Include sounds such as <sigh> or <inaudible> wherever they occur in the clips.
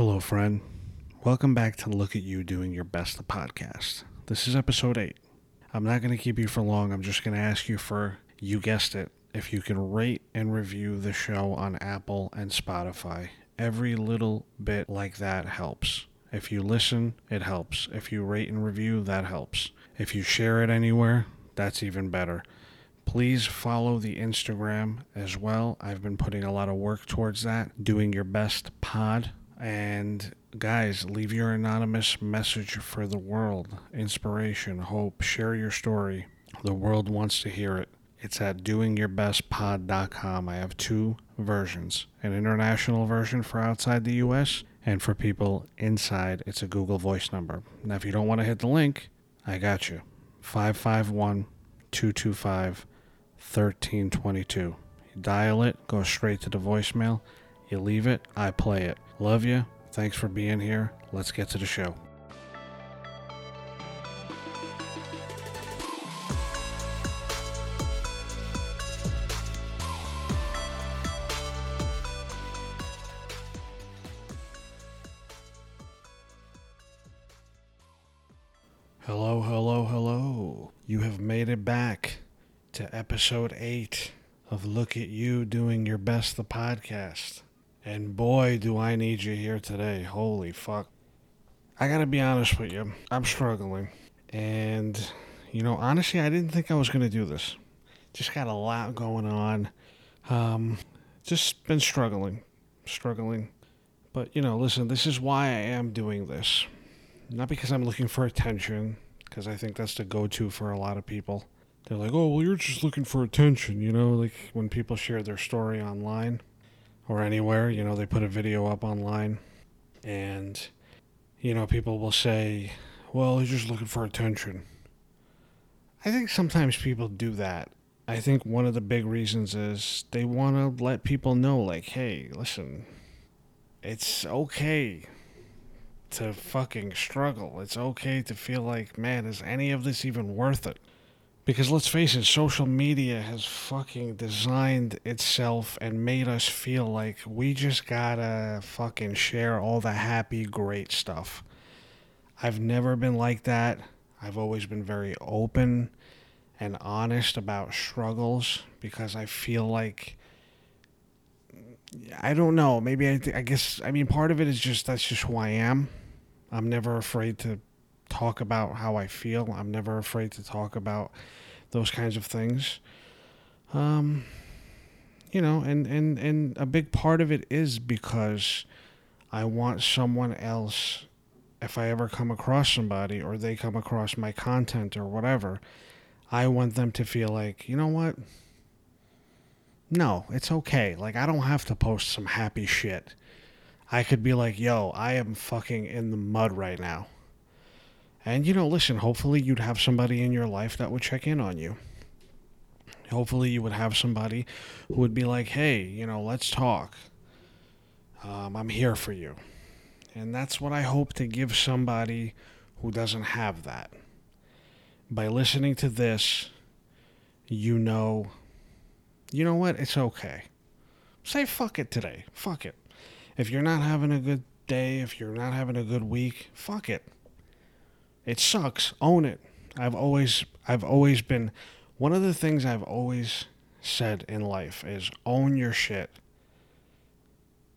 Hello, friend. Welcome back to Look at You Doing Your Best, the podcast. This is episode 8. I'm not going to keep you for long. I'm just going to ask you for, you guessed it, if you can rate and review the show on Apple and Spotify. Every little bit like that helps. If you listen, it helps. If you rate and review, that helps. If you share it anywhere, that's even better. Please follow the Instagram as well. I've been putting a lot of work towards that. Doing your best pod. And guys, leave your anonymous message for the world. Inspiration, hope, share your story. The world wants to hear it. It's at doingyourbestpod.com. I have two versions an international version for outside the US, and for people inside, it's a Google Voice number. Now, if you don't want to hit the link, I got you. 551 225 1322. You dial it, go straight to the voicemail. You leave it, I play it. Love you. Thanks for being here. Let's get to the show. Hello, hello, hello. You have made it back to episode 8 of Look at You Doing Your Best, the podcast. And boy, do I need you here today. Holy fuck. I gotta be honest with you, I'm struggling. And, you know, honestly, I didn't think I was gonna do this. Just got a lot going on. Um, just been struggling. Struggling. But, you know, listen, this is why I am doing this. Not because I'm looking for attention, because I think that's the go to for a lot of people. They're like, oh, well, you're just looking for attention, you know, like when people share their story online or anywhere, you know, they put a video up online and, you know, people will say, well, he's just looking for attention. I think sometimes people do that. I think one of the big reasons is they want to let people know, like, hey, listen, it's okay to fucking struggle. It's okay to feel like, man, is any of this even worth it? Because let's face it, social media has fucking designed itself and made us feel like we just gotta fucking share all the happy, great stuff. I've never been like that. I've always been very open and honest about struggles because I feel like I don't know. Maybe I, th- I guess I mean part of it is just that's just who I am. I'm never afraid to talk about how I feel. I'm never afraid to talk about those kinds of things. Um, you know, and, and, and a big part of it is because I want someone else, if I ever come across somebody or they come across my content or whatever, I want them to feel like, you know what? No, it's okay. Like, I don't have to post some happy shit. I could be like, yo, I am fucking in the mud right now. And, you know, listen, hopefully you'd have somebody in your life that would check in on you. Hopefully you would have somebody who would be like, hey, you know, let's talk. Um, I'm here for you. And that's what I hope to give somebody who doesn't have that. By listening to this, you know, you know what? It's okay. Say fuck it today. Fuck it. If you're not having a good day, if you're not having a good week, fuck it. It sucks. Own it. I've always I've always been one of the things I've always said in life is own your shit.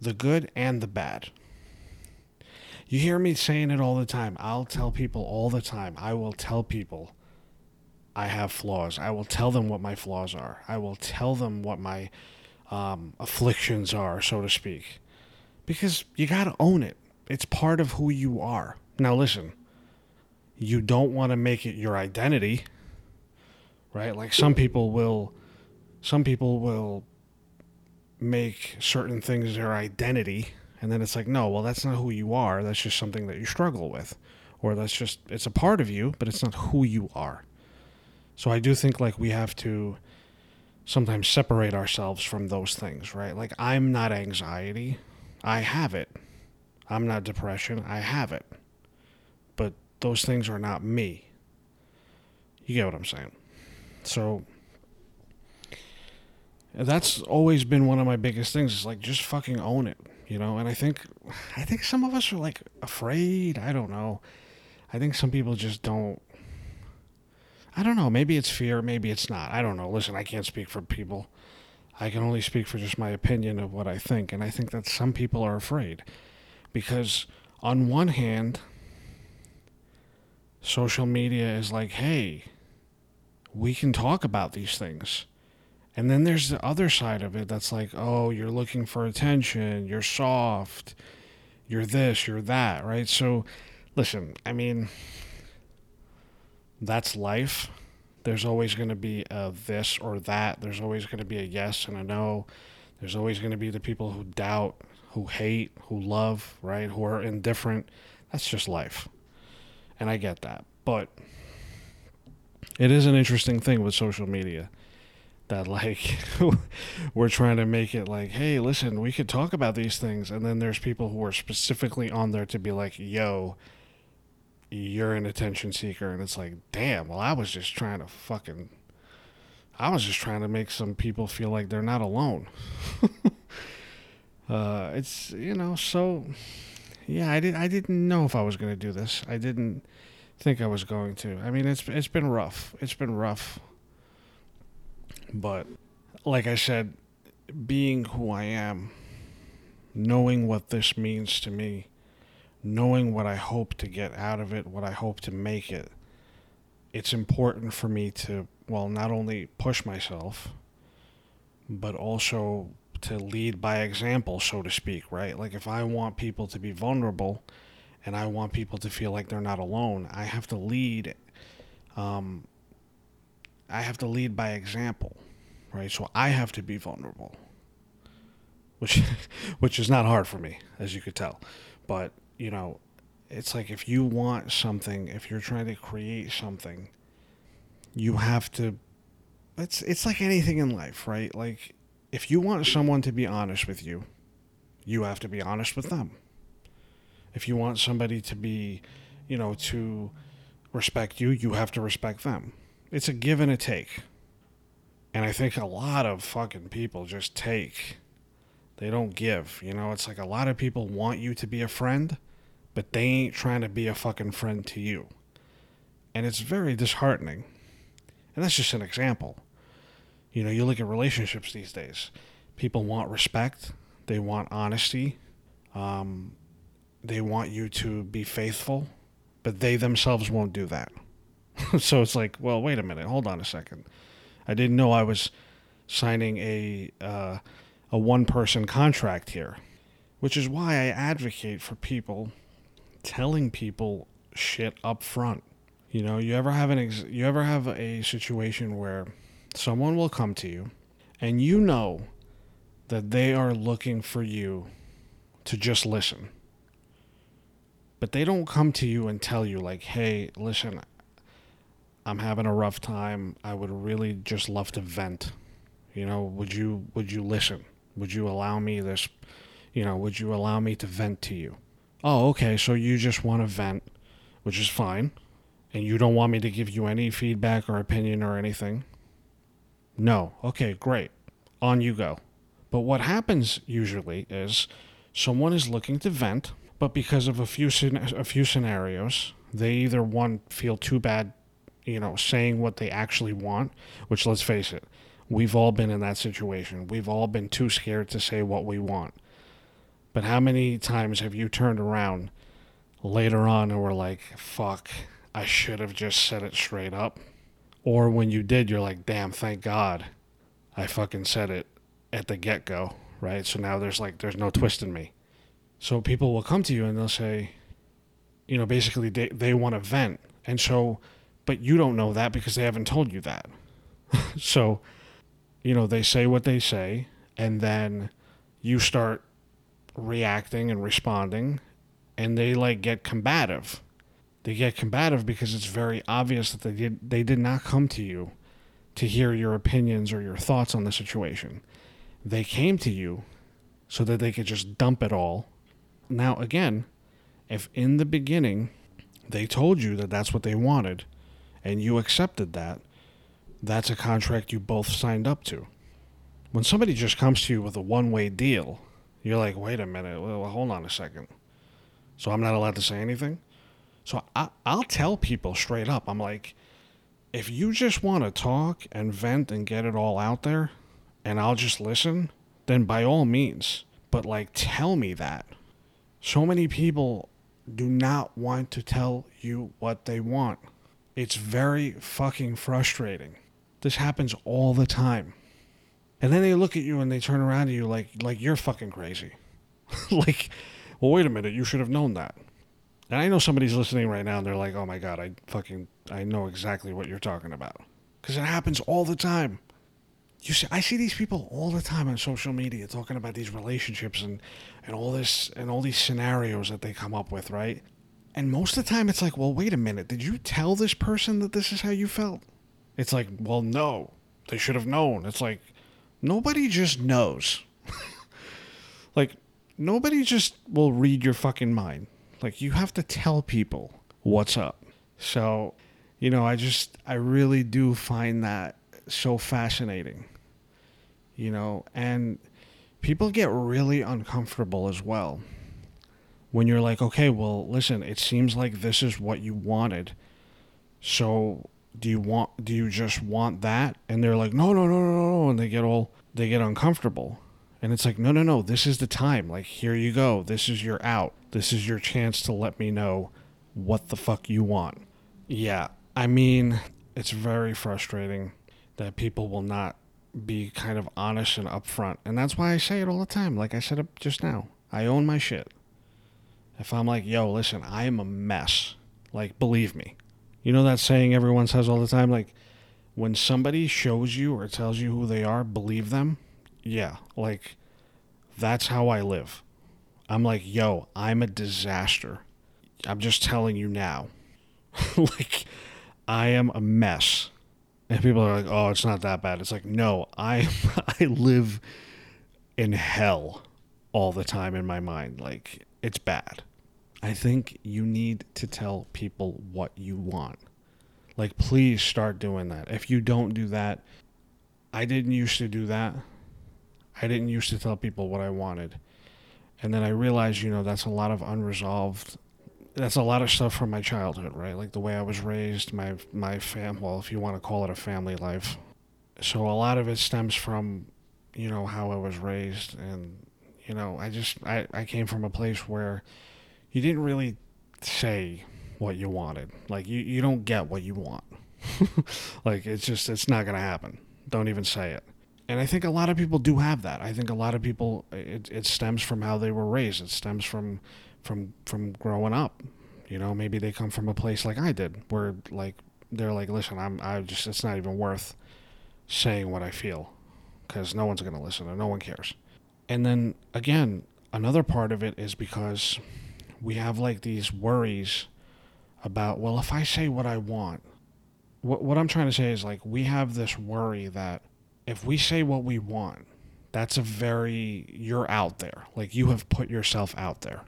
The good and the bad. You hear me saying it all the time. I'll tell people all the time. I will tell people I have flaws. I will tell them what my flaws are. I will tell them what my um, afflictions are, so to speak. Because you got to own it. It's part of who you are. Now, listen, you don't want to make it your identity, right? Like some people will, some people will make certain things their identity, and then it's like, no, well, that's not who you are. That's just something that you struggle with, or that's just it's a part of you, but it's not who you are. So I do think like we have to sometimes separate ourselves from those things, right? Like I'm not anxiety. I have it. I'm not depression. I have it. But those things are not me. You get what I'm saying? So that's always been one of my biggest things. Is like just fucking own it. you know, and I think I think some of us are like afraid. I don't know. I think some people just don't I don't know. Maybe it's fear, maybe it's not. I don't know. Listen, I can't speak for people. I can only speak for just my opinion of what I think, and I think that some people are afraid because on one hand, social media is like, "Hey, we can talk about these things." And then there's the other side of it that's like, oh, you're looking for attention, you're soft, you're this, you're that, right? So, listen, I mean, that's life. There's always going to be a this or that. There's always going to be a yes and a no. There's always going to be the people who doubt, who hate, who love, right? Who are indifferent. That's just life. And I get that. But it is an interesting thing with social media that like <laughs> we're trying to make it like hey listen we could talk about these things. And then there's people who are specifically on there to be like yo you're an attention seeker. And it's like damn well i was just trying to fucking i was just trying to make some people feel like they're not alone. <laughs> Uh it's you know so yeah i did i didn't know if i was going to do this. I didn't think i was going to. I mean it's it's been rough. It's been rough. But like I said, being who I am, knowing what this means to me, knowing what I hope to get out of it, what I hope to make it, it's important for me to, well, not only push myself, but also to lead by example, so to speak, right? Like if I want people to be vulnerable and I want people to feel like they're not alone, I have to lead um, I have to lead by example, right? So I have to be vulnerable, which <laughs> which is not hard for me, as you could tell. But you know, it's like if you want something, if you're trying to create something, you have to. It's it's like anything in life, right? Like if you want someone to be honest with you, you have to be honest with them. If you want somebody to be, you know, to respect you, you have to respect them it's a give and a take. And I think a lot of fucking people just take. They don't give. You know, it's like a lot of people want you to be a friend, but they ain't trying to be a fucking friend to you. And it's very disheartening. And that's just an example. You know, you look at relationships these days. People want respect, they want honesty, um, they want you to be faithful, but they themselves won't do that. <laughs> so it's like, well, wait a minute, hold on a second. I didn't know I was signing a uh, a one person contract here, which is why I advocate for people telling people shit up front. You know, you ever have an ex- you ever have a situation where someone will come to you and you know that they are looking for you to just listen. But they don't come to you and tell you like, "Hey, listen, I'm having a rough time. I would really just love to vent. You know, would you would you listen? Would you allow me this? You know, would you allow me to vent to you? Oh, okay. So you just want to vent, which is fine, and you don't want me to give you any feedback or opinion or anything. No. Okay, great. On you go. But what happens usually is someone is looking to vent, but because of a few a few scenarios, they either one feel too bad you know, saying what they actually want, which let's face it, we've all been in that situation. We've all been too scared to say what we want. But how many times have you turned around later on and were like, fuck, I should have just said it straight up? Or when you did, you're like, damn, thank God I fucking said it at the get go, right? So now there's like, there's no twist in me. So people will come to you and they'll say, you know, basically they, they want to vent. And so but you don't know that because they haven't told you that. <laughs> so, you know, they say what they say, and then you start reacting and responding, and they like get combative. They get combative because it's very obvious that they did they did not come to you to hear your opinions or your thoughts on the situation. They came to you so that they could just dump it all. Now, again, if in the beginning they told you that that's what they wanted, and you accepted that, that's a contract you both signed up to. When somebody just comes to you with a one way deal, You're like, wait a minute, well, hold on a second. So I'm not allowed to say anything? So I, I'll tell people straight up, I'm like, if you just want to talk and vent and get it all out there, and I'll just listen, then by all means. But like, tell me that. So many people do not want to tell you what they want. It's very fucking frustrating. This happens all the time. And then they look at you and they turn around to you like like you're fucking crazy. <laughs> like, well wait a minute, you should have known that. And I know somebody's listening right now and they're like, "Oh my god, I fucking I know exactly what you're talking about." Cuz it happens all the time. You see I see these people all the time on social media talking about these relationships and and all this and all these scenarios that they come up with, right? And most of the time it's like, "Well, wait a minute. Did you tell this person that this is how you felt?" It's like, "Well, no. They should have known." It's like nobody just knows. <laughs> like nobody just will read your fucking mind. Like you have to tell people what's up. So, you know, I just I really do find that so fascinating. You know, and people get really uncomfortable as well. When you're like, "Okay, well, listen, it seems like this is what you wanted." So, do you want do you just want that? And they're like, "No, no, no, no, no," and they get all they get uncomfortable. And it's like, no, no, no, this is the time. Like, here you go. This is your out. This is your chance to let me know what the fuck you want. Yeah, I mean, it's very frustrating that people will not be kind of honest and upfront. And that's why I say it all the time. Like I said it just now, I own my shit. If I'm like, yo, listen, I am a mess, like, believe me. You know that saying everyone says all the time? Like, when somebody shows you or tells you who they are, believe them yeah, like that's how I live. I'm like, yo, I'm a disaster. I'm just telling you now. <laughs> like, I am a mess. And people are like, oh, it's not that bad. It's like, no, I <laughs> I live in hell all the time in my mind. Like, it's bad. I think you need to tell people what you want. Like, please start doing that. If you don't do that, I didn't used to do that. I didn't used to tell people what I wanted. And then I realized, you know, that's a lot of unresolved that's a lot of stuff from my childhood, right? Like the way I was raised, my my fam well, if you want to call it a family life. So a lot of it stems from, you know, how I was raised and you know, I just I, I came from a place where you didn't really say what you wanted. Like you, you don't get what you want. <laughs> like it's just it's not gonna happen. Don't even say it and I think a lot of people do have that. I think a lot of people it, it stems from how they were raised. It stems from from from growing up. You know, maybe they come from a place like I did, where like they're like, listen, I'm I just it's not even worth saying what I feel because no one's gonna listen and no one cares. And then again, another part of it is because we have like these worries about well, if I say what I want, what what I'm trying to say is like we have this worry that if we say what we want, that's a very you're out there. Like you have put yourself out there.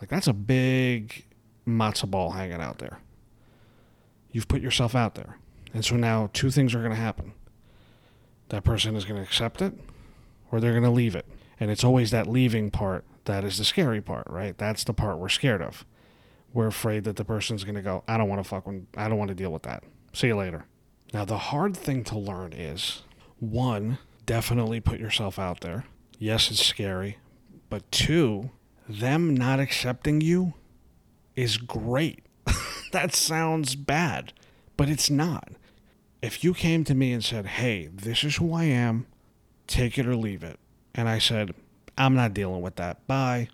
Like that's a big matzo ball hanging out there. You've put yourself out there. And so now two things are going to happen. That person is going to accept it or they're going to leave it. And it's always that leaving part that is the scary part, right? That's the part we're scared of. We're afraid that the person's going to go, I don't want to fuck with, I don't want to deal with that. See you later. Now, the hard thing to learn is one, definitely put yourself out there. Yes, it's scary. But two, them not accepting you is great. <laughs> that sounds bad, but it's not. If you came to me and said, hey, this is who I am, take it or leave it, and I said, I'm not dealing with that, bye,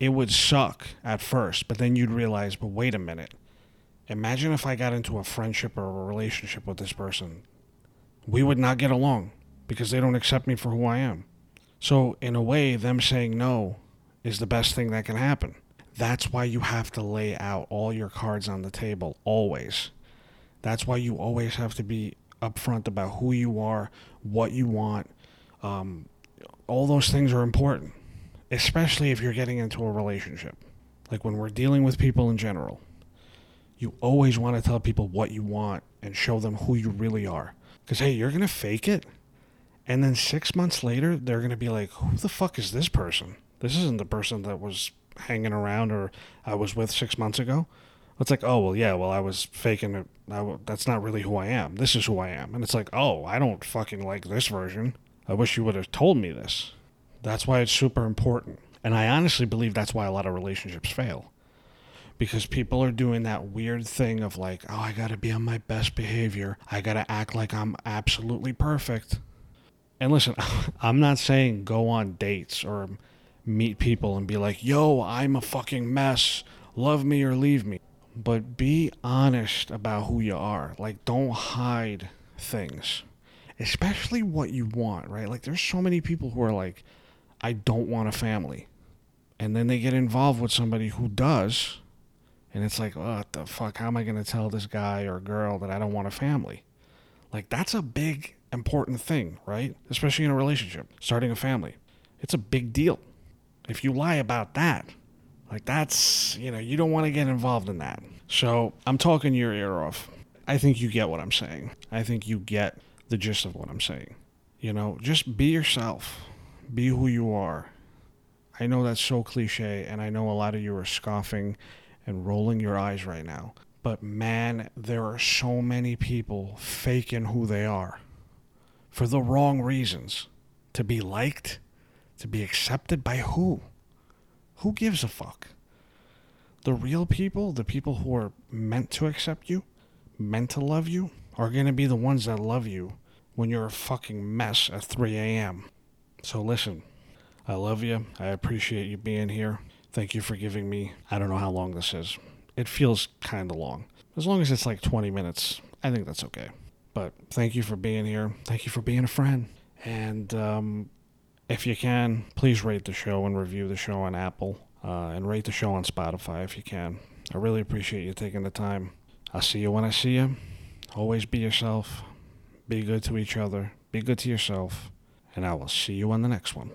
it would suck at first, but then you'd realize, but wait a minute Imagine if I got into a friendship or a relationship with this person. We would not get along because they don't accept me for who I am. So, in a way, them saying no is the best thing that can happen. That's why you have to lay out all your cards on the table, always. That's why you always have to be upfront about who you are, what you want. Um, all those things are important, especially if you're getting into a relationship. Like when we're dealing with people in general you always want to tell people what you want and show them who you really are. Because, hey, you're going to fake it And then six months later, they're going to be like, who the fuck is this person? This isn't the person that was hanging around or I was with six months ago. It's like, oh, well, yeah, well, I was faking it. That's not really who I am. This is who I am. And it's like, oh, I don't fucking like this version. I wish you would have told me this. That's why it's super important. And I honestly believe that's why a lot of relationships fail. Because people are doing that weird thing of like, oh, I got to be on my best behavior. I got to act like I'm absolutely perfect. And listen, <laughs> I'm not saying go on dates or meet people and be like, yo, I'm a fucking mess. Love me or leave me. But be honest about who you are. Like, don't hide things, especially what you want, right? Like, there's so many people who are like, I don't want a family. And then they get involved with somebody who does. And it's like, what the fuck? How am I going to tell this guy or girl that I don't want a family? Like, that's a big, important thing, right? Especially in a relationship, starting a family. It's a big deal. If you lie about that, like that's, you know, you don't want to get involved in that. So I'm talking your ear off. I think you get what I'm saying. I think you get the gist of what I'm saying. You know, just be yourself, be who you are. I know that's so cliche, and I know a lot of you are scoffing and rolling your eyes right now. But man, there are so many people faking who they are for the wrong reasons. To be liked, to be accepted by who? Who gives a fuck? The real people, the people who are meant to accept you, meant to love you, are going to be the ones that love you when you're a fucking mess at 3 a.m. So listen, I love you. I appreciate you being here. Thank you for giving me, I don't know how long this is. It feels kind of long. As long as it's like 20 minutes, I think that's okay. But thank you for being here. Thank you for being a friend. And um, if you can, please rate the show and review the show on Apple uh, and rate the show on Spotify if you can. I really appreciate you taking the time. I'll see you when I see you. Always be yourself. Be good to each other. Be good to yourself. And I will see you on the next one.